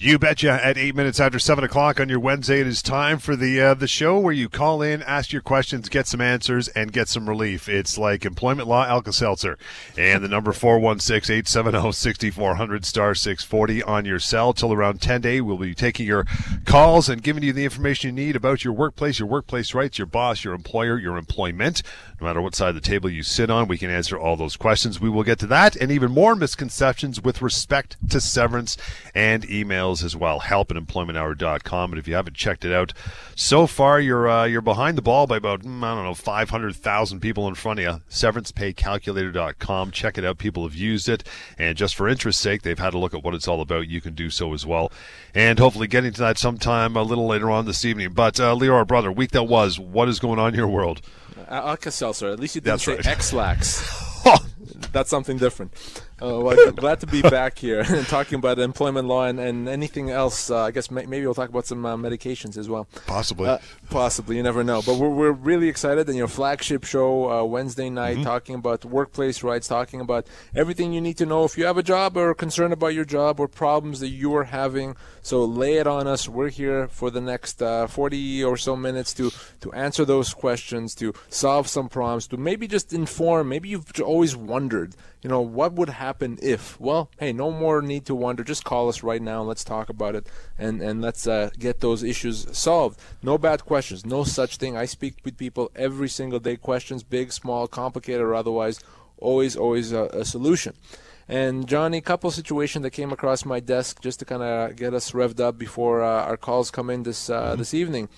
You betcha. At eight minutes after seven o'clock on your Wednesday, it is time for the uh, the show where you call in, ask your questions, get some answers, and get some relief. It's like employment law Alka Seltzer. And the number 416-870-6400 star 640 on your cell till around 10 day. We'll be taking your calls and giving you the information you need about your workplace, your workplace rights, your boss, your employer, your employment. No matter what side of the table you sit on, we can answer all those questions. We will get to that and even more misconceptions with respect to severance and email emails as well. Help at employmenthour.com. And if you haven't checked it out so far, you're uh, you're behind the ball by about mm, I don't know 500,000 people in front of you. SeverancePayCalculator.com. Check it out. People have used it, and just for interest's sake, they've had a look at what it's all about. You can do so as well, and hopefully getting to that sometime a little later on this evening. But uh, Lior, our brother, week that was. What is going on in your world? Uh, Alka Seltzer. At least you didn't That's say right. Ex-Lax. That's something different. Uh, well, glad to be back here and talking about employment law and, and anything else. Uh, I guess may, maybe we'll talk about some uh, medications as well. Possibly. Uh, possibly, you never know. But we're, we're really excited. And your flagship show uh, Wednesday night, Mm-hmm. talking about workplace rights, talking about everything you need to know if you have a job or are concerned about your job or problems that you are having. So lay it on us. We're here for the next uh, 40 or so minutes to to answer those questions, to solve some problems, to maybe just inform. Maybe you've always wondered, you know, what would happen if? Well, hey, no more need to wonder. Just call us right now and let's talk about it and and let's uh, get those issues solved. No bad questions. No such thing. I speak with people every single day. Questions, big, small, complicated, or otherwise. Always, always a, a solution. And Johnny, couple situation that came across my desk just to kind of get us revved up before uh, our calls come in this uh, this evening.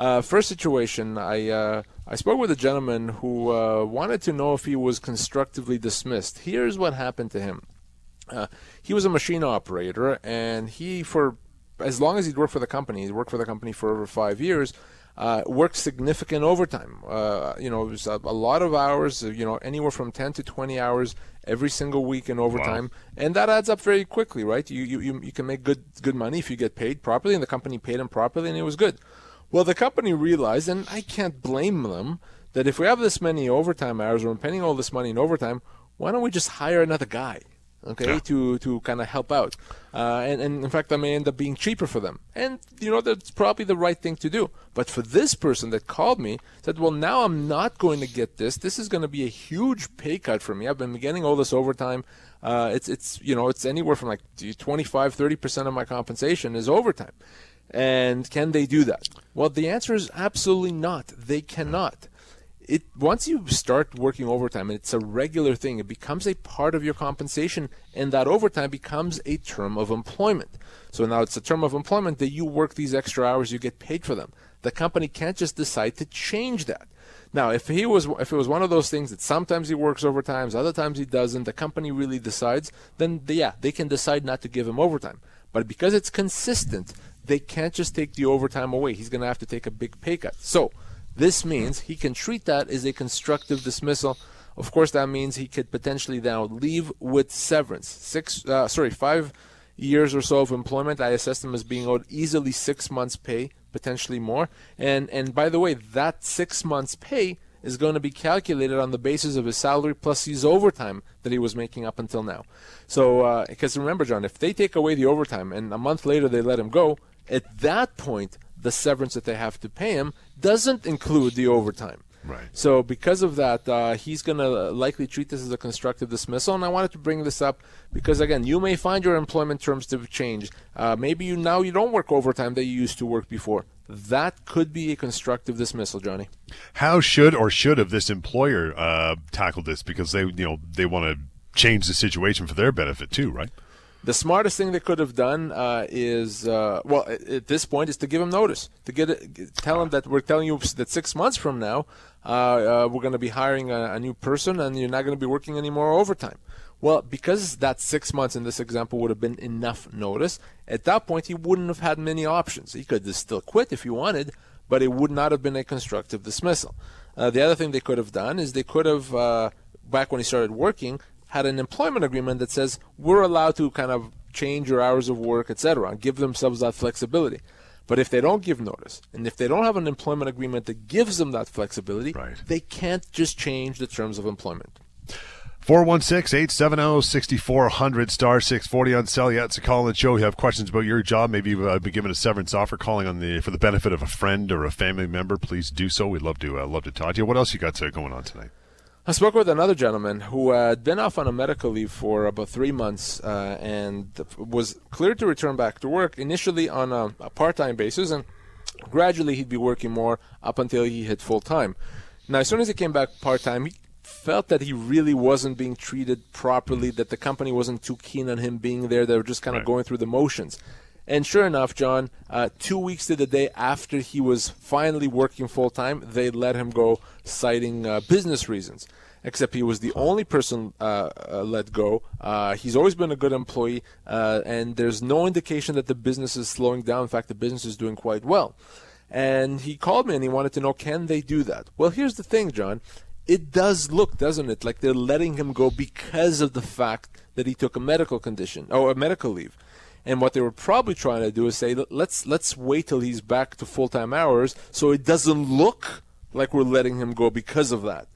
Uh, first situation, I uh, I spoke with a gentleman who uh, wanted to know if he was constructively dismissed. Here's what happened to him. Uh, he was a machine operator, and he for as long as he'd worked for the company, he'd worked for the company for over five years. Uh, worked significant overtime. Uh, you know, it was a, a lot of hours. You know, anywhere from ten to twenty hours every single week in overtime, and that adds up very quickly, right? You, you you you can make good good money if you get paid properly, and the company paid him properly, and it was good. Well, the company realized, and I can't blame them, that if we have this many overtime hours, we're paying all this money in overtime, why don't we just hire another guy? Okay, to to kind of help out, uh, and and in fact, that may end up being cheaper for them. And you know that's probably the right thing to do. But for this person that called me said, well, now I'm not going to get this. This is going to be a huge pay cut for me. I've been getting all this overtime. Uh, it's it's you know it's anywhere from like 25, 30 percent of my compensation is overtime. And can they do that? Well, the answer is absolutely not. They cannot. It once you start working overtime and it's a regular thing, it becomes a part of your compensation, and that overtime becomes a term of employment. So now it's a term of employment that you work these extra hours, you get paid for them. The company can't just decide to change that. Now, if he was, if it was one of those things that sometimes he works overtime, other times he doesn't, the company really decides, then they, yeah, they can decide not to give him overtime. But because it's consistent, they can't just take the overtime away. He's going to have to take a big pay cut. So this means he can treat that as a constructive dismissal. Of course, that means he could potentially now leave with severance. Six, uh, sorry, five years or so of employment. I assess him as being owed easily six months' pay, potentially more. And and by the way, that six months' pay is going to be calculated on the basis of his salary plus his overtime that he was making up until now. So, because remember, John, if they take away the overtime and a month later they let him go, at that point, the severance that they have to pay him doesn't include the overtime. Right. So because of that, uh, he's going to likely treat this as a constructive dismissal. And I wanted to bring this up because again, you may find your employment terms to have changed. Uh, maybe you now you don't work overtime that you used to work before. That could be a constructive dismissal, Johnny. How should or should have this employer uh, tackled this because they you know they want to change the situation for their benefit too, right? The smartest thing they could have done uh, is, uh, well, at, this point, is to give him notice to get it, tell him that we're telling you that six months from now uh, uh, we're going to be hiring a, a new person and you're not going to be working any more overtime. Well, because that six months in this example would have been enough notice, at that point he wouldn't have had many options. He could still quit if he wanted, but it would not have been a constructive dismissal. Uh, the other thing they could have done is they could have, uh, back when he started working, had an employment agreement that says we're allowed to kind of change your hours of work, etc., and give themselves that flexibility. But if they don't give notice, and if they don't have an employment agreement that gives them that flexibility, Right. they can't just change the terms of employment. 416-870-6400 star 640 on cell. Yeah, it's a call and show. You have questions about your job, maybe you've uh, be given a severance offer, calling on the for the benefit of a friend or a family member. Please do so. We'd love to uh, love to talk to you. What else you got uh, going on tonight? I spoke with another gentleman who had been off on a medical leave for about three months uh, and was cleared to return back to work initially on a, a part-time basis, and gradually he'd be working more up until he hit full time. Now, as soon as he came back part-time, he felt that he really wasn't being treated properly, that the company wasn't too keen on him being there. They were just kind of right. going through the motions. And sure enough, John, uh, two weeks to the day after he was finally working full time, they let him go, citing uh, business reasons. Except he was the only person uh, uh let go. Uh, he's always been a good employee, uh, and there's no indication that the business is slowing down. In fact, the business is doing quite well. And he called me and he wanted to know, can they do that? Well, here's the thing, John it does look, doesn't it, like they're letting him go because of the fact that he took a medical condition or a medical leave. And what they were probably trying to do is say, let's let's wait till he's back to full time hours, so it doesn't look like we're letting him go because of that.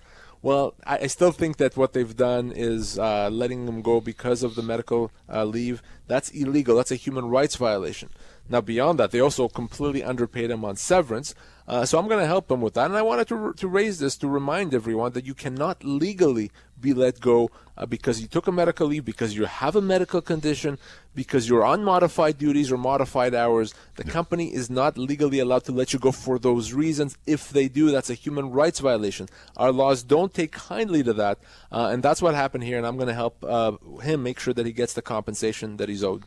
Well, I, I still think that what they've done is uh, letting him go because of the medical uh, leave. That's illegal. That's a human rights violation. Now, beyond that, they also completely underpaid him on severance. Uh, so I'm going to help him with that. And I wanted to, to raise this to remind everyone that you cannot legally be let go uh, because you took a medical leave, because you have a medical condition, because you're on modified duties or modified hours. The company is not legally allowed to let you go for those reasons. If they do, that's a human rights violation. Our laws don't take kindly to that. Uh, and that's what happened here. And I'm going to help uh, him make sure that he gets the compensation that he's owed.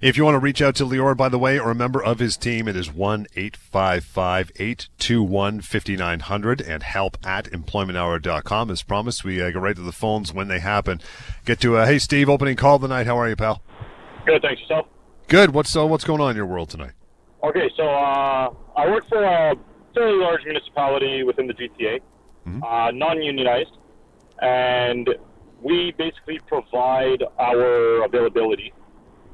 If you want to reach out to Lior, by the way, or a member of his team, it is 1 855 821 5900 and help at employmenthour.com. As promised, we uh, go right to the phones when they happen. Get to, uh, hey, Steve, opening call tonight. How are you, pal? Good, thanks. Yourself? Good. What's, uh, what's going on in your world tonight? Okay, so uh, I work for a fairly large municipality within the GTA, mm-hmm. uh, non unionized, and we basically provide our availability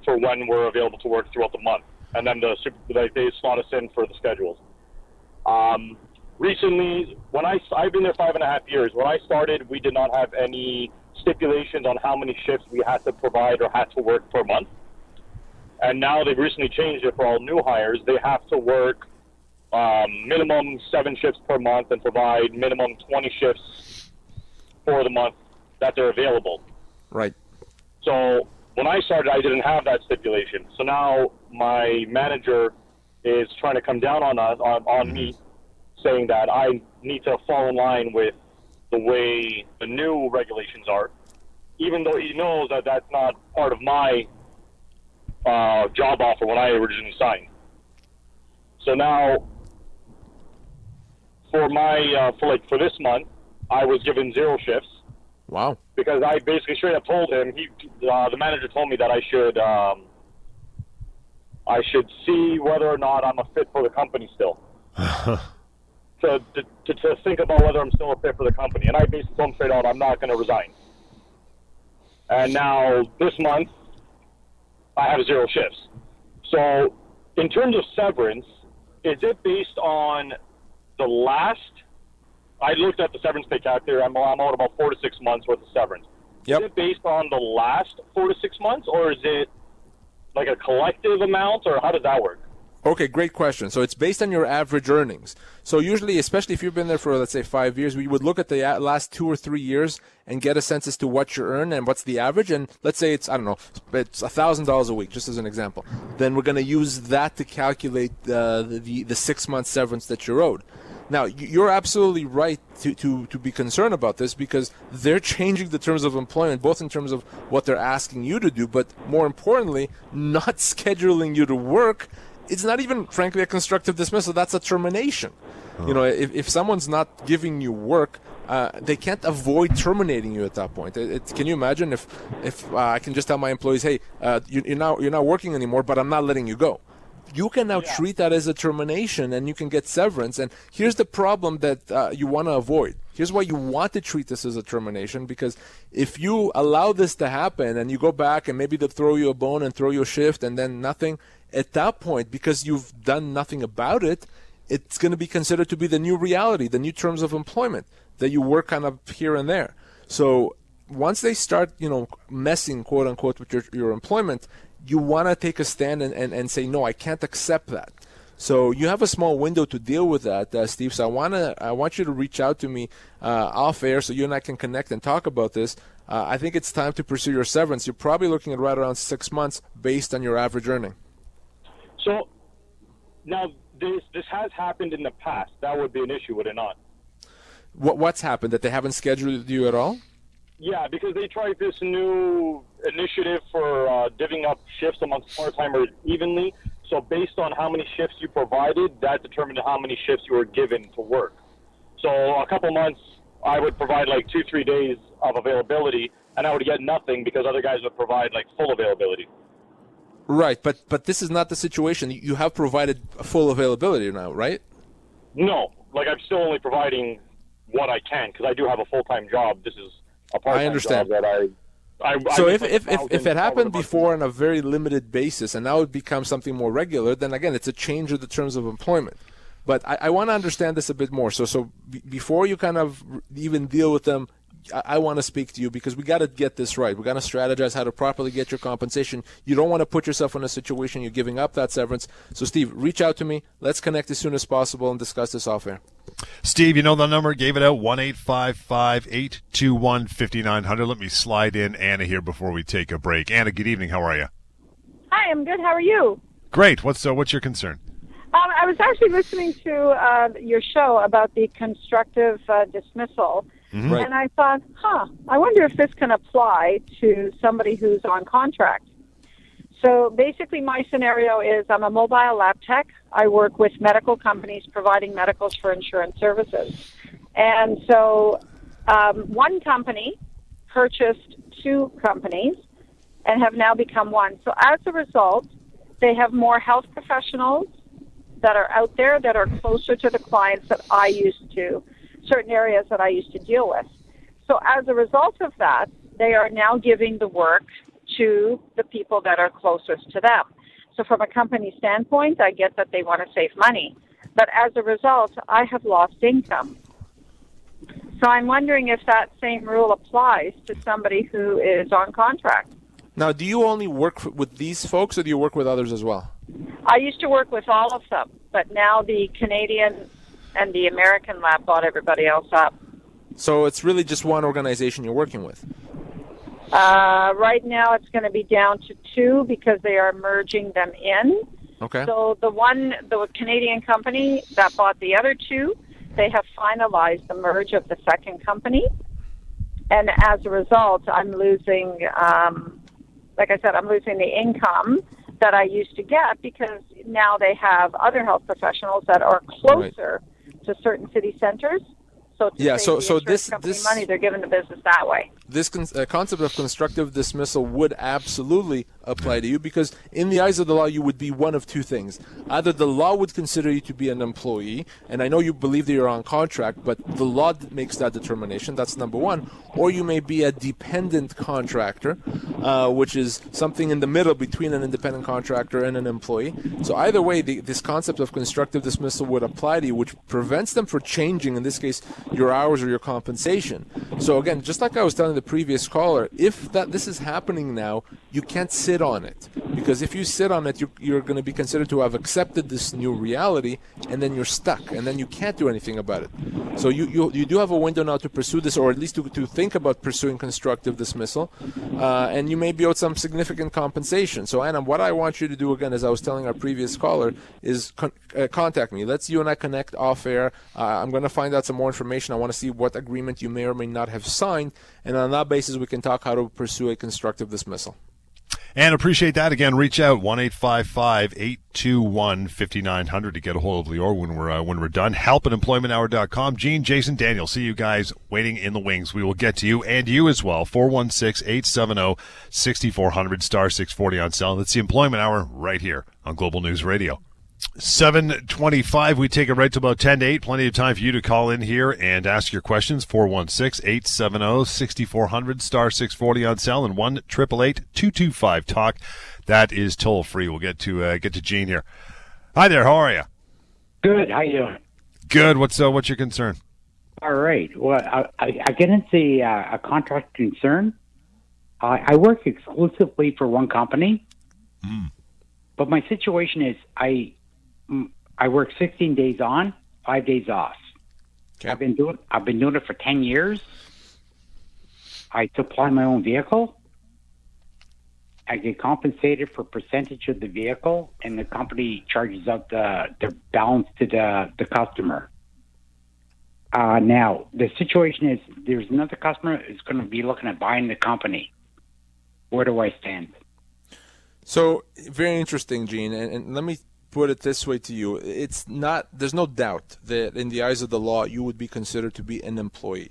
for when we're available to work throughout the month, and then the like they slot us in for the schedules. Um, recently, when I I've been there five and a half years. When I started, we did not have any stipulations on how many shifts we had to provide or had to work per month. And now they've recently changed it for all new hires. They have to work um, minimum seven shifts per month and provide minimum 20 shifts for the month that they're available. Right. So when I started, I didn't have that stipulation. So now my manager is trying to come down on us, on, on mm-hmm. me, saying that I need to fall in line with the way the new regulations are, even though he knows that that's not part of my uh, job offer when I originally signed. So now, for my uh, for like for this month, I was given zero shifts Wow. Because I basically straight up told him he uh, the manager told me that I should um, I should see whether or not I'm a fit for the company still. to, to, to think about whether I'm still a fit for the company, and I basically told him straight out I'm not going to resign. And now this month, I have zero shifts. So, in terms of severance, is it based on the last I looked at the severance pay calculator. I'm, I'm out about four to six months worth of severance. Yep. Is it based on the last four to six months, or is it like a collective amount, or how does that work? Okay, great question. So it's based on your average earnings. So usually, especially if you've been there for let's say five years, we would look at the last two or three years and get a sense as to what you earn and what's the average. And let's say it's I don't know, it's a thousand dollars a week, just as an example. Then we're going to use that to calculate uh, the, the the six month severance that you're owed. Now, you're absolutely right to, to, to be concerned about this because they're changing the terms of employment, both in terms of what they're asking you to do, but more importantly, not scheduling you to work. It's not even, frankly, a constructive dismissal. That's a termination. Oh. You know, if, if someone's not giving you work, uh, they can't avoid terminating you at that point. It, it, can you imagine if if uh, I can just tell my employees, hey, uh, you, are not you're not working anymore, but I'm not letting you go you can now yeah. treat that as a termination and you can get severance. And here's the problem that uh, you want to avoid. Here's why you want to treat this as a termination because if you allow this to happen and you go back and maybe they'll throw you a bone and throw you a shift and then nothing, at that point, because you've done nothing about it, it's going to be considered to be the new reality, the new terms of employment that you work kind of here and there. So once they start, you know, messing quote unquote with your, your employment, you want to take a stand and, and, and say, no, I can't accept that. So you have a small window to deal with that, uh, Steve. So I wanna, I want you to reach out to me uh, off air so you and I can connect and talk about this. Uh, I think it's time to pursue your severance. You're probably looking at right around six months based on your average earning. So now this this has happened in the past. That would be an issue, would it not? What, what's happened? That they haven't scheduled you at all? Yeah, because they tried this new initiative for uh, divvying up shifts amongst part timers evenly. So based on how many shifts you provided, that determined how many shifts you were given to work. So a couple months, I would provide like two, three days of availability, and I would get nothing because other guys would provide like full availability. Right, but but this is not the situation. You have provided full availability now, right? No, like I'm still only providing what I can because I do have a full time job. This is time job that I I, so I if, if, if, if it happened before on a very limited basis and now it becomes something more regular, then again, it's a change of the terms of employment. But I, I want to understand this a bit more. So, so b- before you kind of even deal with them, I, I want to speak to you because we got to get this right. We got to strategize how to properly get your compensation. You don't want to put yourself in a situation you're giving up that severance. So, Steve, reach out to me. Let's connect as soon as possible and discuss this off air. Steve, you know the number. Gave it out one eight five five eight two one fifty nine hundred. Let me slide in Anna here before we take a break. Anna, good evening. How are you? Hi, I'm good. How are you? Great. What's uh, what's your concern? Um, I was actually listening to uh, your show about the constructive uh, dismissal, mm-hmm. right. and I thought, huh, I wonder if this can apply to somebody who's on contract. So basically, my scenario is I'm a mobile lab tech. I work with medical companies providing medicals for insurance services. And so um, one company purchased two companies and have now become one. So as a result, they have more health professionals that are out there that are closer to the clients that I used to, certain areas that I used to deal with. So as a result of that, they are now giving the work to the people that are closest to them. So from a company standpoint, I get that they want to save money. But as a result, I have lost income. So I'm wondering if that same rule applies to somebody who is on contract. Now, do you only work with these folks or do you work with others as well? I used to work with all of them, but now the Canadian and the American lab bought everybody else up. So it's really just one organization you're working with? Uh, right now, it's going to be down to two because they are merging them in. Okay. So the one, the Canadian company that bought the other two, they have finalized the merge of the second company, and as a result, I'm losing. Um, like I said, I'm losing the income that I used to get because now they have other health professionals that are closer right. To certain city centers. So yeah, so so this this money they're giving the business that way. This con- uh, concept of constructive dismissal would absolutely apply to you because in the eyes of the law you would be one of two things. Either the law would consider you to be an employee, and I know you believe that you're on contract, but the law makes that determination. That's number one. Or you may be a dependent contractor, uh, which is something in the middle between an independent contractor and an employee. So either way, the, this concept of constructive dismissal would apply to you, which prevents them from changing, in this case, your hours or your compensation. So again, just like I was telling the previous caller, if that this is happening now, you can't sit sit on it. Because if you sit on it, you're, you're going to be considered to have accepted this new reality, and then you're stuck, and then you can't do anything about it. So you, you, you do have a window now to pursue this, or at least to, to think about pursuing constructive dismissal, uh, and you may be owed some significant compensation. So, Anna, what I want you to do again, as I was telling our previous caller, is con- uh, contact me. Let's you and I connect off air. Uh, I'm going to find out some more information. I want to see what agreement you may or may not have signed, and on that basis, we can talk how to pursue a constructive dismissal. And appreciate that. Again, reach out one eight five five eight two one fifty nine hundred to get a hold of Lior when we're uh, when we're done. Help at employmenthour.com. Gene, Jason, Daniel, see you guys waiting in the wings. We will get to you and you as well. 416-870-6400 star 640 on cell. That's the Employment Hour right here on Global News Radio. 725. We take it right to about 10 to 8. Plenty of time for you to call in here and ask your questions. 416 870 6400 star 640 on cell and 1 225 talk. That is toll free. We'll get to uh, get to Gene here. Hi there. How are you? Good. How you doing? Good. What's uh, what's your concern? All right. Well, I, I, I get into uh, a contract concern. I I work exclusively for one company, but my situation is I mm, I work 16 days on, five days off. Okay. I've been doing I've been doing it for 10 years. I supply my own vehicle. I get compensated for percentage of the vehicle, and the company charges out the the balance to the the customer. Uh, now the situation is there's another customer who's going to be looking at buying the company. Where do I stand? So very interesting, Gene. And, and let me put it this way to you: it's not. There's no doubt that in the eyes of the law, you would be considered to be an employee.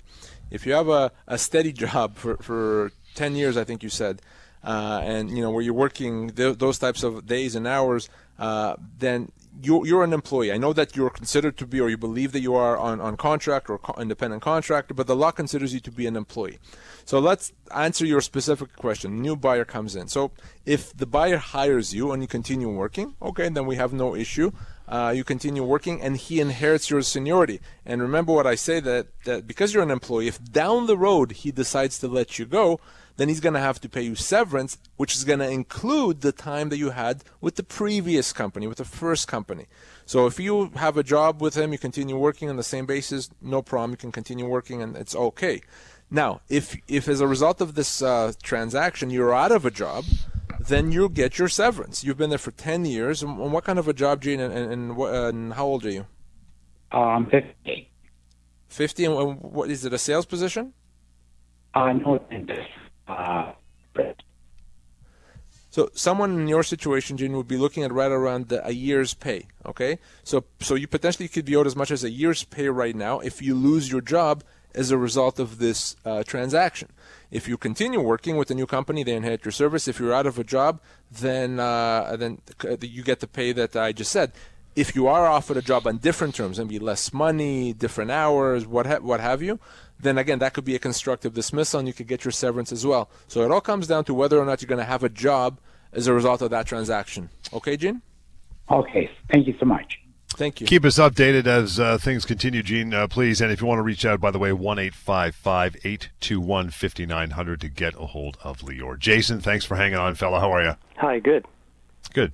If you have a, a steady job for, for ten years, I think you said, uh, and you know where you're working th- those types of days and hours, uh, then you're, you're an employee. I know that you're considered to be, or you believe that you are on, on contract or co- independent contractor, but the law considers you to be an employee. So let's answer your specific question. New buyer comes in. So if the buyer hires you and you continue working, okay, then we have no issue. Uh, you continue working and he inherits your seniority. And remember what I say that, that because you're an employee, if down the road he decides to let you go, then he's going to have to pay you severance, which is going to include the time that you had with the previous company, with the first company. So if you have a job with him, you continue working on the same basis, no problem. You can continue working and it's okay. Now, if if as a result of this uh, transaction you're out of a job, then you'll get your severance. You've been there for 10 years. And what kind of a job, Gene, and, and, and, what- and how old are you? I'm um, 50. 50, and what is it, a sales position? Uh, no, uh, So someone in your situation, Gene, would be looking at right around the, a year's pay. Okay, so so you potentially could be owed as much as a year's pay right now if you lose your job as a result of this uh, transaction. If you continue working with the new company, they inherit your service. If you're out of a job, then uh, then you get the pay that I just said. If you are offered a job on different terms, maybe less money, different hours, what ha- what have you, then again that could be a constructive dismissal, and you could get your severance as well. So it all comes down to whether or not you're going to have a job as a result of that transaction. Okay, Gene? okay. Thank you so much. Thank you. Keep us updated as uh, things continue, Gene, uh, please. And if you want to reach out, by the way, 1 821 5900 to get a hold of Lior. Jason, thanks for hanging on, fella. How are you? Hi, good. Good.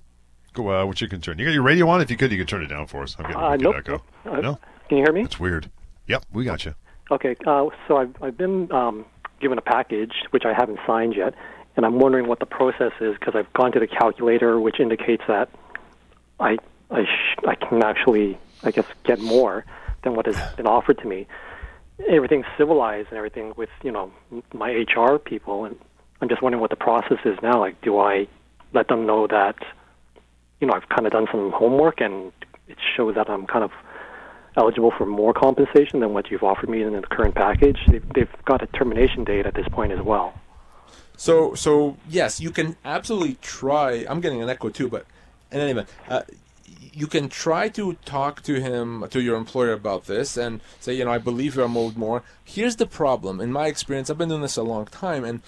Go, uh, what's your concern? You got your radio on? If you could, you could turn it down for us. I'm getting a Uh, wicked nope. echo. Uh, no? Can you hear me? It's weird. Yep, we got you. Okay, uh, so I've, I've been um, given a package, which I haven't signed yet, and I'm wondering what the process is because I've gone to the calculator, which indicates that I I, sh- I can actually, I guess, get more than what has been offered to me. Everything's civilized and everything with you know my HR people, and I'm just wondering what the process is now. Like, do I let them know that you know I've kind of done some homework and it shows that I'm kind of eligible for more compensation than what you've offered me in the current package. They've, they've got a termination date at this point as well. So, so yes, you can absolutely try. I'm getting an echo too, but in any event, uh, you can try to talk to him, to your employer about this, and say, you know, I believe you're owed more. Here's the problem. In my experience, I've been doing this a long time, and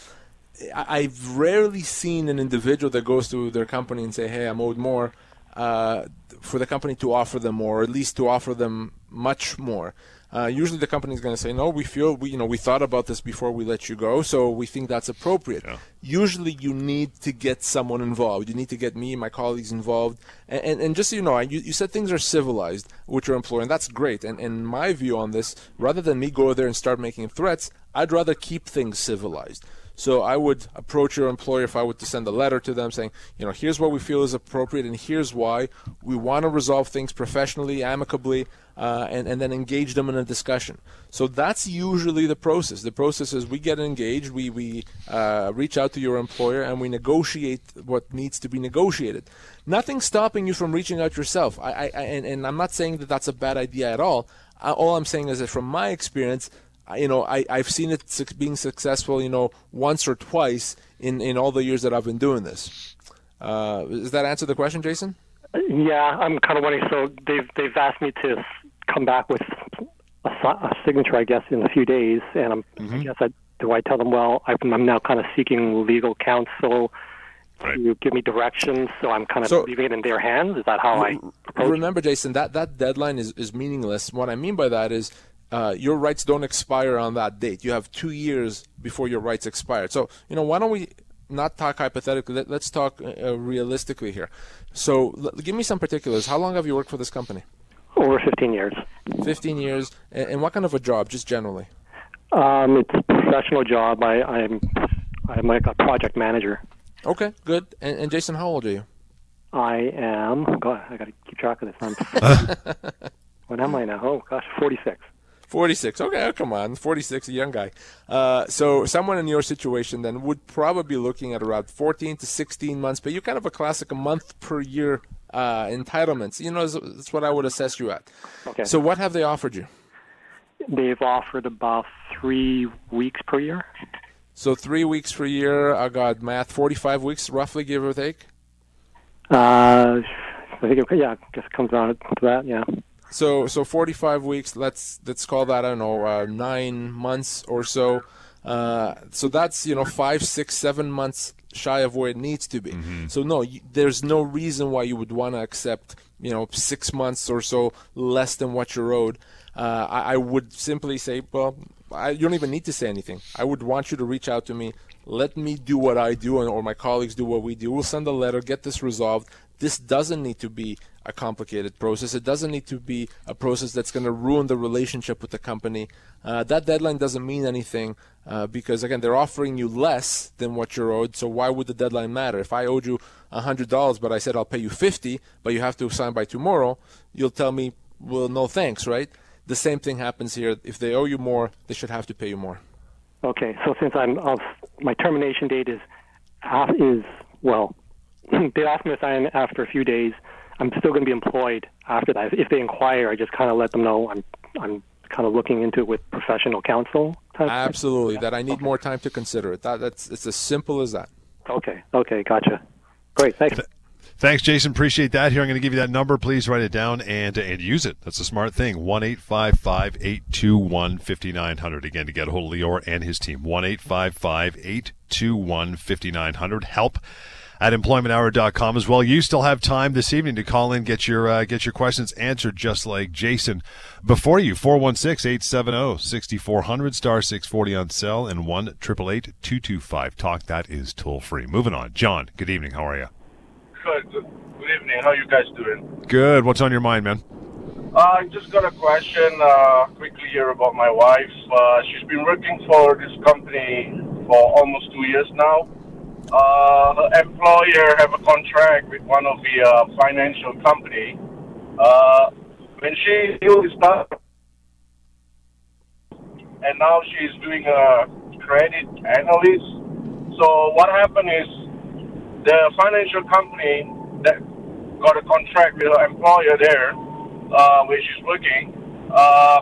I've rarely seen an individual that goes to their company and say, "Hey, I'm owed more," uh, for the company to offer them more, or at least to offer them much more. Uh, usually, the company is going to say, "No, we feel we, you know, we thought about this before we let you go, so we think that's appropriate." Usually, you need to get someone involved. You need to get me, and my colleagues involved, and and, and just so you know, you, you said things are civilized with your employer, and that's great. And and my view on this, rather than me go there and start making threats, I'd rather keep things civilized. So I would approach your employer if I were to send a letter to them saying, you know, here's what we feel is appropriate and here's why. We want to resolve things professionally, amicably, uh, and, and then engage them in a discussion. So that's usually the process. The process is we get engaged, we, we uh, reach out to your employer, and we negotiate what needs to be negotiated. Nothing stopping you from reaching out yourself. I, I, and, and I'm not saying that that's a bad idea at all. Uh, all I'm saying is that from my experience, you know, I, I've seen it being successful, you know, once or twice in, in all the years that I've been doing this. Uh, does that answer the question, Jason? Yeah, I'm kind of wondering. So they've they've asked me to come back with a, a signature, I guess, in a few days, and I'm, I guess I do I tell them, well, I'm, I'm now kind of seeking legal counsel to give me directions, so I'm kind of So- leaving it in their hands. Is that how I approach? Remember, Jason, that, that deadline is, is meaningless. What I mean by that is uh, your rights don't expire on that date. You have two years before your rights expire. So, you know, why don't we not talk hypothetically? Let, us talk uh, realistically here. So, l- give me some particulars. How long have you worked for this company? Over 15 years. 15 years. And, and what kind of a job, just generally? Um, it's a professional job. I, I'm I'm like a project manager. Okay, good. And, and Jason, how old are you? I am. God, I got to keep track of this. I'm, what am I now? Oh gosh, 46. 46. Okay, oh, come on. 46, a young guy. Uh, so, someone in your situation then would probably be looking at around 14 to 16 months, but you're kind of a classic a month per year uh, entitlements. You know, that's what I would assess you at. Okay. So, what have they offered you? They've offered about three weeks per year. So, three weeks per year, I got math, 45 weeks roughly, give or take? Uh, I think, it, yeah, I guess it comes down to that, yeah. So so 45 weeks. Let's let's call that I don't know uh, nine months or so. Uh, so that's you know five, six, seven months shy of where it needs to be. Mm-hmm. So no, y- there's no reason why you would want to accept you know six months or so less than what you're owed. Uh, I, I, would simply say, well, I, you don't even need to say anything. I would want you to reach out to me. Let me do what I do, and, or my colleagues do what we do. We'll send a letter, get this resolved. This doesn't need to be a complicated process. It doesn't need to be a process that's going to ruin the relationship with the company. Uh, that deadline doesn't mean anything uh, because, again, they're offering you less than what you're owed. So why would the deadline matter? If I owed you $100, but I said I'll pay you 50, but you have to sign by tomorrow, you'll tell me, well, no thanks, right? The same thing happens here. If they owe you more, they should have to pay you more. Okay, so since I'm my termination date is is well they asked me to sign after a few days. I'm still going to be employed after that. If they inquire, I just kind of let them know I'm I'm kind of looking into it with professional counsel. Absolutely, that I need okay. more time to consider it. That, that's it's as simple as that. Okay. Okay. Gotcha. Great. Thanks. Thanks, Jason. Appreciate that. Here, I'm going to give you that number. Please write it down and and use it. That's a smart thing. One eight five five eight two one fifty nine hundred. Again, to get a hold of Lior and his team. One eight five five eight two one fifty nine hundred. Help at employmenthour.com as well. You still have time this evening to call in, get your uh, get your questions answered, just like Jason. Before you, 416-870-6400, star 640 on cell, and 1-888-225-TALK. That is toll free. Moving on. John, good evening. How are you? Good. Good evening. How are you guys doing? Good. What's on your mind, man? Uh, I just got a question uh, quickly here about my wife. Uh, she's been working for this company for almost two years now uh, her employer have a contract with one of the uh, financial company. Uh, when she newly started, and now she's doing a credit analyst. So what happened is the financial company that got a contract with her employer there, uh, where she's working, uh,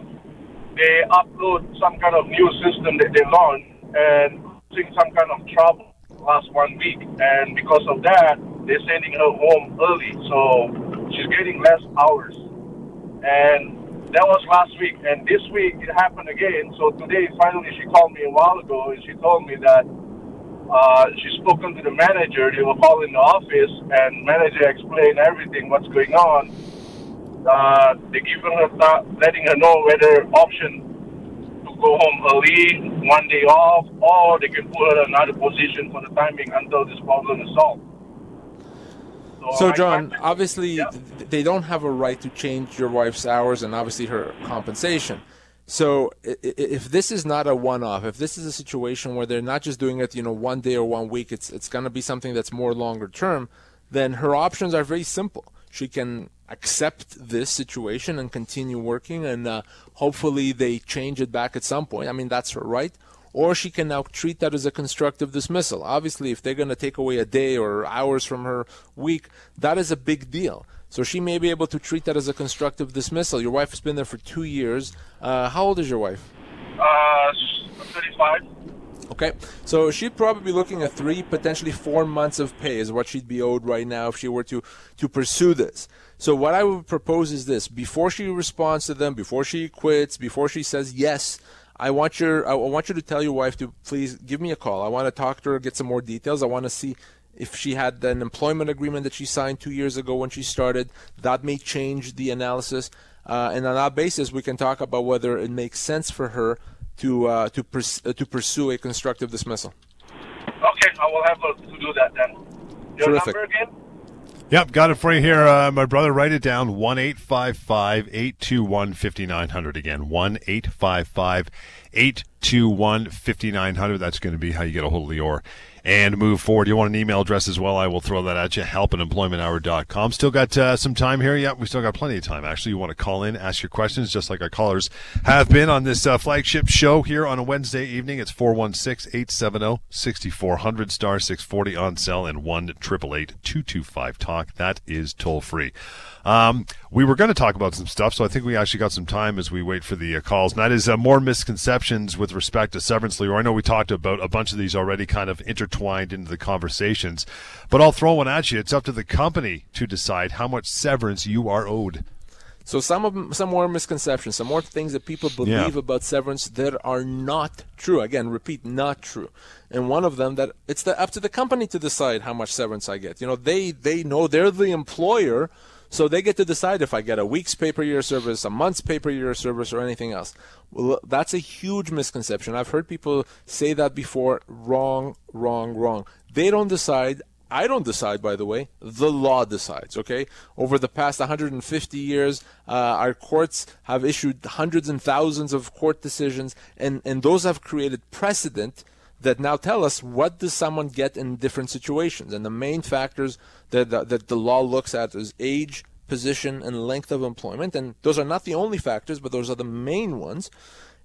they upload some kind of new system that they launched and seeing some kind of trouble last one week, and because of that, they're sending her home early, so she's getting less hours. And that was last week, and this week it happened again. So today, finally, she called me a while ago, and she told me that uh, she's spoken to the manager. They were calling the office, and manager explained everything, what's going on. Uh, they given her, th- letting her know whether option go home early, one day off, or they can put her in another position for the timing until this problem is solved. So, so John, obviously, yeah. they don't have a right to change your wife's hours and obviously her compensation. So if this is not a one-off, if this is a situation where they're not just doing it, you know, one day or one week, it's it's going to be something that's more longer term. Then her options are very simple. She can accept this situation and continue working, and uh, hopefully they change it back at some point. I mean, that's her right. Or she can now treat that as a constructive dismissal. Obviously, if they're going to take away a day or hours from her week, that is a big deal. So she may be able to treat that as a constructive dismissal. Your wife has been there for two years. Uh, how old is your wife? Uh, 35. Okay, so she'd probably be looking at three, potentially four months of pay is what she'd be owed right now if she were to to pursue this. So what I would propose is this: before she responds to them, before she quits, before she says yes, I want your I want you to tell your wife to please give me a call. I want to talk to her, get some more details. I want to see if she had an employment agreement that she signed two years ago when she started. That may change the analysis. uh, and on that basis, we can talk about whether it makes sense for her to uh, to pers- uh, to pursue a constructive dismissal. Okay, I will have to do that then. Your Terrific. number again? Yep, got it for you here. Uh, my brother, write it down 1 821 5900. Again, 1 855 821 5900. That's going to be how you get a hold of Lior and move forward. You want an email address as well? I will throw that at you. Help at employmenthour.com. Still got uh, some time here. Yep, we still got plenty of time. Actually, you want to call in, ask your questions, just like our callers have been on this uh, flagship show here on a Wednesday evening. It's 416 870 6400 star 640 on cell and 1 225 talk. That is toll free. Um, we were going to talk about some stuff, so I think we actually got some time as we wait for the uh, calls. And that is uh, more misconceptions with respect to severance, Lior. I know we talked about a bunch of these already kind of intertwined into the conversations, but I'll throw one at you. It's up to the company to decide how much severance you are owed. So some of them, some more misconceptions, some more things that people believe Yeah. about severance that are not true. Again, repeat, not true. And one of them that it's the, up to the company to decide how much severance I get. You know, they they know they're the employer, so they get to decide if I get a week's pay per year service, a month's pay per year service, or anything else. Well, that's a huge misconception. I've heard people say that before. Wrong, wrong, wrong. They don't decide. I don't decide, by the way. The law decides, okay? Over the past 150 years, uh, our courts have issued hundreds and thousands of court decisions, and, and those have created precedent that now tell us what does someone get in different situations. And the main factors that, that, that the law looks at is age, position, and length of employment. And those are not the only factors, but those are the main ones.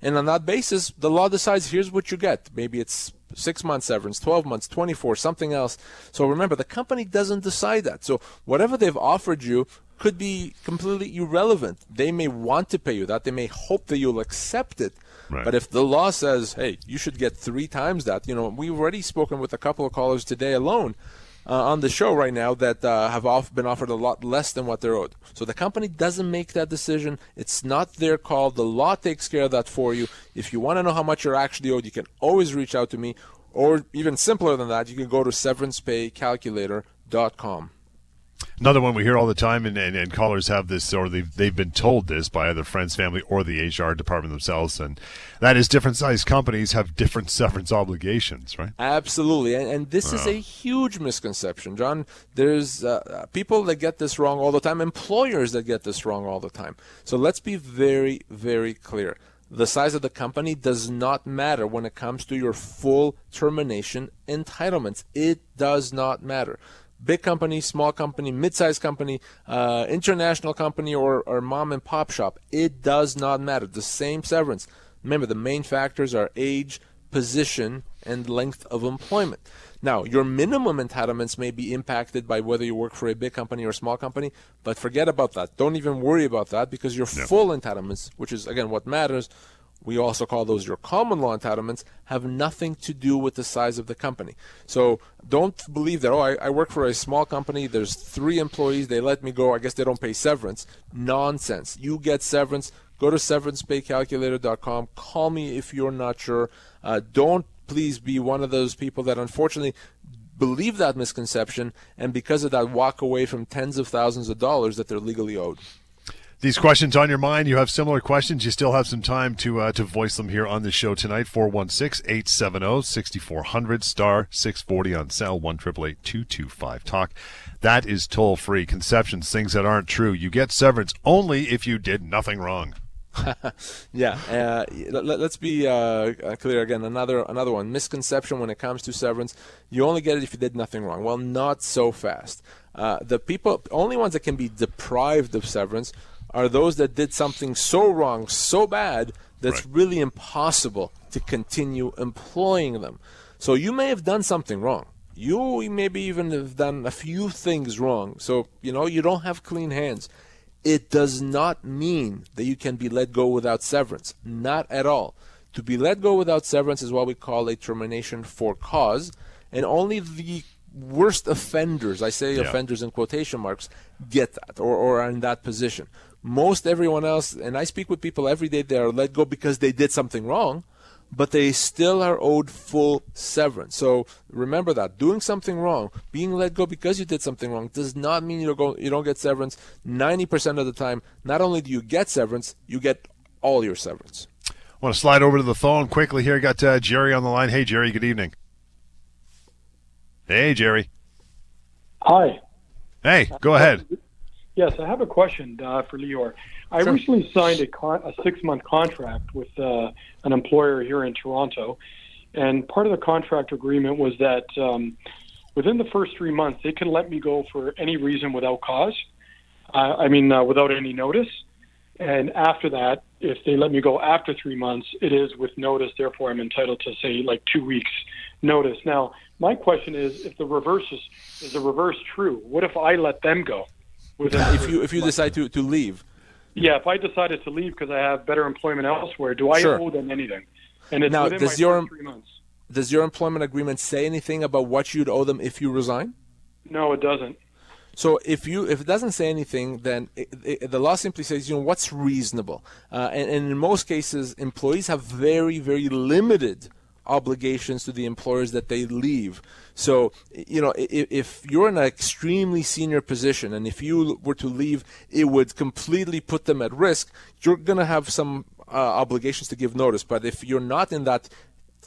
And on that basis, the law decides here's what you get. Maybe it's six months severance, 12 months, 24, something else. So remember, the company doesn't decide that. So whatever they've offered you could be completely irrelevant. They may want to pay you that. They may hope that you'll accept it. Right. But if the law says, hey, you should get three times that, you know, we've already spoken with a couple of callers today alone uh, on the show right now that uh, have off, been offered a lot less than what they're owed. So the company doesn't make that decision. It's not their call. The law takes care of that for you. If you want to know how much you're actually owed, you can always reach out to me. Or even simpler than that, you can go to severancepaycalculator.com. Another one we hear all the time, and, and, and callers have this, or they've, they've been told this by either friends, family, or the HR department themselves, and that is different sized companies have different severance obligations, right? Absolutely, and, and this is a huge misconception, John. There's uh, uh, people that get this wrong all the time, employers that get this wrong all the time. So let's be very, very clear. The size of the company does not matter when it comes to your full termination entitlements. It does not matter. Big company, small company, mid-sized company, uh, international company, or, or mom and pop shop. It does not matter. The same severance. Remember, the main factors are age, position, and length of employment. Now, your minimum entitlements may be impacted by whether you work for a big company or a small company, but forget about that. Don't even worry about that because your full entitlements, which is again what matters, we also call those your common law entitlements, have nothing to do with the size of the company. So don't believe that, oh, I, I work for a small company, there's three employees, they let me go, I guess they don't pay severance. Nonsense. You get severance. Go to severancepaycalculator.com. Call me if you're not sure. Uh, don't please be one of those people that unfortunately believe that misconception and because of that walk away from tens of thousands of dollars that they're legally owed. These questions on your mind, you have similar questions, you still have some time to uh, to voice them here on the show tonight. 416-870-6400 star 640 on cell 1 talk. That is toll free. Conceptions, things that aren't true. You get severance only if you did nothing wrong. Yeah, uh, let, us be uh, uh, clear again. Another another one misconception when it comes to severance: you only get it if you did nothing wrong. Well, not so fast. Uh, the people, only ones that can be deprived of severance are those that did something so wrong, so bad that's Right. really impossible to continue employing them. So you may have done something wrong. You maybe even have done a few things wrong. So you know you don't have clean hands it does not mean that you can be let go without severance. Not at all. To be let go without severance is what we call a termination for cause, and only the worst offenders, I say Yeah. offenders in quotation marks, get that or, or are in that position. Most everyone else, and I speak with people every day that are let go because they did something wrong. but they still are owed full severance. So remember that doing something wrong, being let go because you did something wrong, does not mean you don't go, you don't get severance. Ninety percent of the time, not only do you get severance, you get all your severance. I want to slide over to the phone quickly here. Got uh, Jerry on the line. Hey, Jerry. Good evening. Hey, Jerry. Hi. Hey, go ahead. Yes, I have a question uh, for Lior. I Sure. recently signed a, con- a six-month contract with uh, an employer here in Toronto, and part of the contract agreement was that um, within the first three months they can let me go for any reason without cause. Uh, I mean, uh, without any notice. And after that, if they let me go after three months, it is with notice. Therefore, I'm entitled to say like two weeks notice. Now, my question is, if the reverse is is the reverse true? What if I let them go? If you if you decide to, to leave, yeah, if I decided to leave because I have better employment elsewhere, do I Sure. owe them anything? And it's Now, within does my your- three months. does your employment agreement say anything about what you'd owe them if you resign? No, it doesn't. So if you if it doesn't say anything, then it, it, the law simply says you know what's reasonable, uh, and, and in most cases, employees have very very limited obligations to the employers that they leave. So you know if, if you're in an extremely senior position, and if you were to leave, it would completely put them at risk. You're gonna have some uh, obligations to give notice, but if you're not in that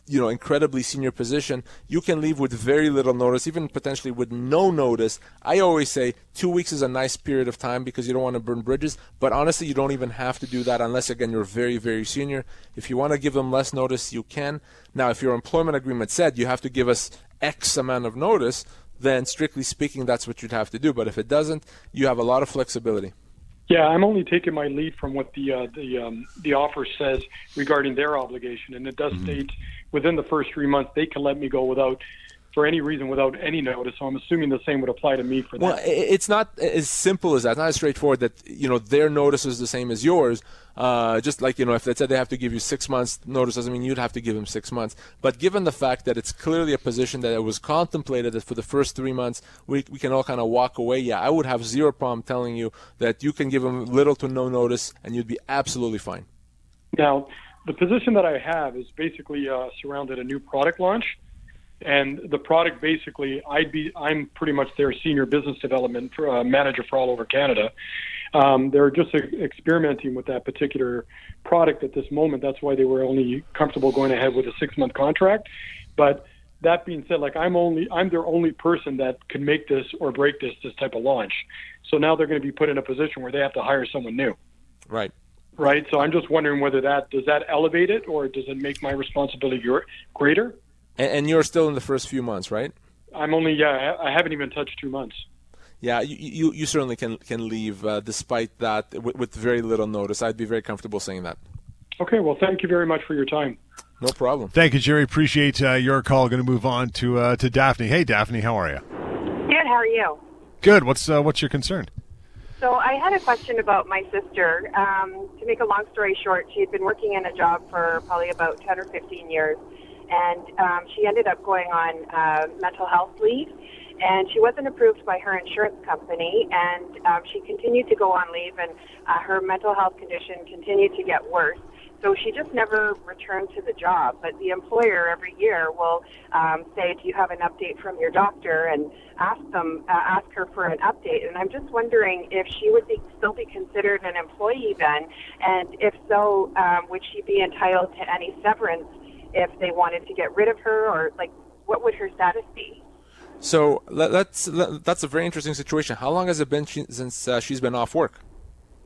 you know incredibly senior position you can leave with very little notice even potentially with no notice. I always say two weeks is a nice period of time because you don't want to burn bridges but honestly you don't even have to do that unless again you're very very senior. If you want to give them less notice you can. Now if your employment agreement said you have to give us x amount of notice then strictly speaking that's what you'd have to do. But if it doesn't you have a lot of flexibility. Yeah, I'm only taking my lead from what the uh, the um, the offer says regarding their obligation, and it does Mm-hmm. state within the first three months they can let me go without, for any reason, without any notice. So I'm assuming the same would apply to me for that. Well, it's not as simple as that. It's not as straightforward that you know their notice is the same as yours. Uh, just like you know, if they said they have to give you six months notice, doesn't mean you'd have to give them six months. But given the fact that it's clearly a position that it was contemplated that for the first three months we, we can all kind of walk away. Yeah, I would have zero problem telling you that you can give them little to no notice and you'd be absolutely fine. Now, the position that I have is basically uh, surrounded a new product launch, and the product basically I'd be I'm pretty much their senior business development for, uh, manager for all over Canada. Um, they're just experimenting with that particular product at this moment. That's why they were only comfortable going ahead with a six month contract. But that being said, like I'm only I'm their only person that can make this or break this this type of launch. So now they're going to be put in a position where they have to hire someone new Right. Right? So I'm just wondering whether that does that elevate it or does it make my responsibility gr- greater? And, and you're still in the first few months, right? I'm only yeah, I- I haven't even touched two months. Yeah, you, you, you certainly can can leave uh, despite that with, with very little notice. I'd be very comfortable saying that. Okay, well, thank you very much for your time. No problem. Thank you, Jerry. Appreciate uh, your call. Going to move on to uh, to Daphne. Hey, Daphne, how are you? Good. How are you? Good. What's uh, what's your concern? So I had a question about my sister. Um, to make a long story short, she had been working in a job for probably about 10 or 15 years, and um, she ended up going on uh, mental health leave. And she wasn't approved by her insurance company, and um, she continued to go on leave, and uh, her mental health condition continued to get worse. So she just never returned to the job. But the employer every year will um, say, "Do you have an update from your doctor?" and ask them, uh, ask her for an update. And I'm just wondering if she would be, still be considered an employee then, and if so, um, would she be entitled to any severance if they wanted to get rid of her, or like what would her status be? So let, that's let, that's a very interesting situation. How long has it been she, since uh, she's been off work?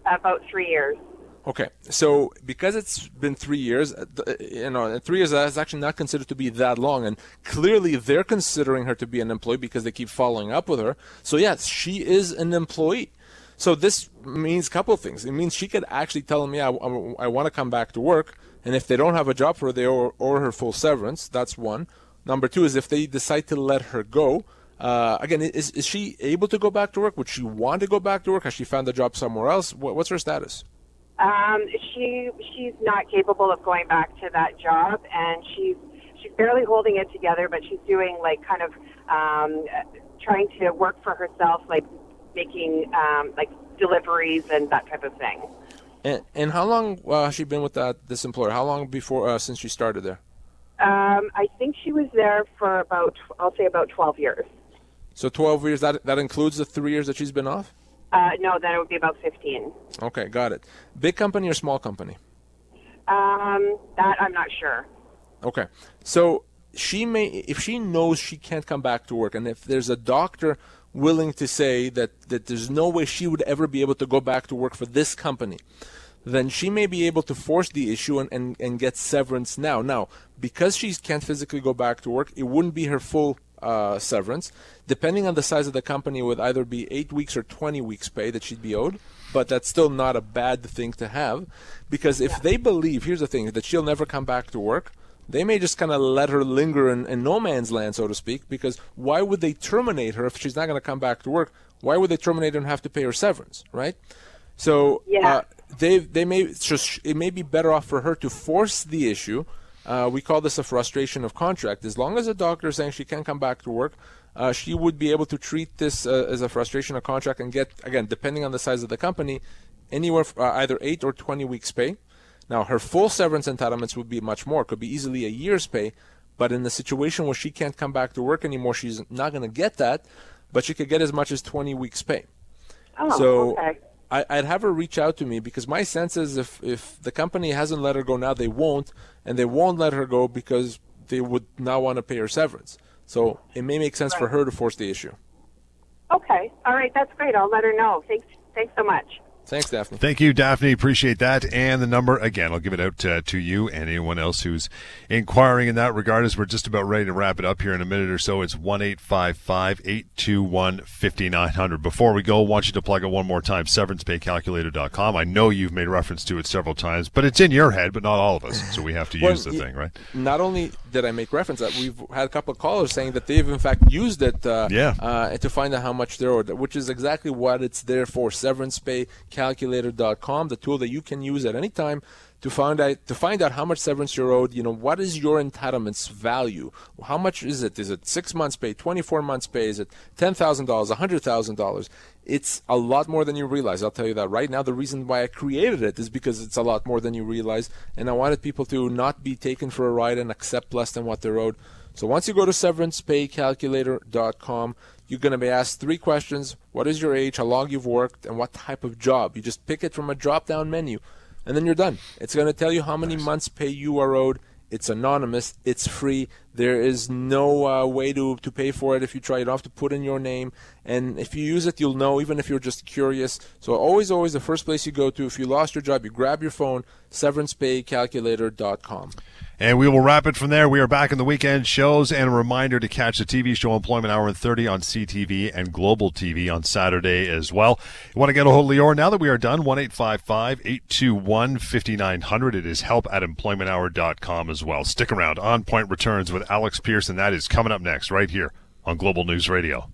About three years. Okay, so because it's been three years, uh, you know, three years is actually not considered to be that long, and clearly they're considering her to be an employee because they keep following up with her. So yes, she is an employee. So this means a couple of things. It means she could actually tell them, yeah, I, want to come back to work, and if they don't have a job for her, they owe, owe her full severance. That's one. Number two is if they decide to let her go. Uh, again, is, is she able to go back to work? Would she want to go back to work? Has she found a job somewhere else? What, what's her status? Um, she she's not capable of going back to that job, and she's she's barely holding it together. But she's doing like kind of um, trying to work for herself, like making um, like deliveries and that type of thing. And, and how long uh, has she been with that this employer? How long before uh, since she started there? Um, I think she was there for about, I'll say about 12 years. So 12 years, that, that includes the three years that she's been off? Uh, no, then it would be about 15. Okay, got it. Big company or small company? Um, that I'm not sure. Okay. So she may, if she knows she can't come back to work, and if there's a doctor willing to say that, that there's no way she would ever be able to go back to work for this company, then she may be able to force the issue and, and, and get severance now. Now, because she can't physically go back to work, it wouldn't be her full uh, severance. Depending on the size of the company, it would either be eight weeks or 20 weeks pay that she'd be owed. But that's still not a bad thing to have, because if they believe, here's the thing, that she'll never come back to work, they may just kind of let her linger in, in no man's land, so to speak, because why would they terminate her if she's not going to come back to work? Why would they terminate her and have to pay her severance, right? So Yeah. uh, they they may just it may be better off for her to force the issue. Uh, we call this a frustration of contract. As long as a doctor is saying she can't come back to work, uh, she would be able to treat this uh, as a frustration of contract and get again, depending on the size of the company, anywhere f- uh, either eight or twenty weeks pay. Now her full severance entitlements would be much more. Could be easily a year's pay. But in the situation where she can't come back to work anymore, she's not going to get that. But she could get as much as 20 weeks pay. Oh, so okay. I, I'd have her reach out to me because my sense is if, if the company hasn't let her go now, they won't, and they won't let her go because they would not want to pay her severance. So it may make sense for her to force the issue. Okay. All right. That's great. I'll let her know. Thanks. Thanks so much. Thanks, Daphne. Thank you, Daphne. Appreciate that. And the number, again, I'll give it out uh, to you and anyone else who's inquiring in that regard as we're just about ready to wrap it up here in a minute or so. It's 1 821 5900. Before we go, I want you to plug it one more time severancepaycalculator.com. I know you've made reference to it several times, but it's in your head, but not all of us. So we have to Well, use the thing, right? Not only did I make reference that we've had a couple of callers saying that they've in fact used it uh, Yeah. uh, to find out how much they're owed, which is exactly what it's there for. SeverancePayCalculator.com, the tool that you can use at any time to find out to find out how much severance you're owed. You know what is your entitlements value? How much is it? Is it six months pay, twenty four months pay? Is it ten thousand dollars, a hundred thousand dollars? It's a lot more than you realize. I'll tell you that right now. The reason why I created it is because it's a lot more than you realize, and I wanted people to not be taken for a ride and accept less than what they're owed. So once you go to severancepaycalculator.com, you're going to be asked three questions: What is your age? How long you've worked? And what type of job? You just pick it from a drop-down menu, and then you're done. It's going to tell you how many months pay you are owed. It's anonymous. It's free. There is no uh, way to, to pay for it if you try. it don't to put in your name. And if you use it, you'll know, even if you're just curious. So always, always the first place you go to. If you lost your job, you grab your phone, severancepaycalculator.com. And we will wrap it from there. We are back in the weekend shows and a reminder to catch the TV show Employment Hour and 30 on CTV and Global TV on Saturday as well. You want to get a hold of Lior now that we are done? 1 821 5900. It is help at employmenthour.com as well. Stick around. On Point returns with Alex Pierson. that is coming up next right here on Global News Radio.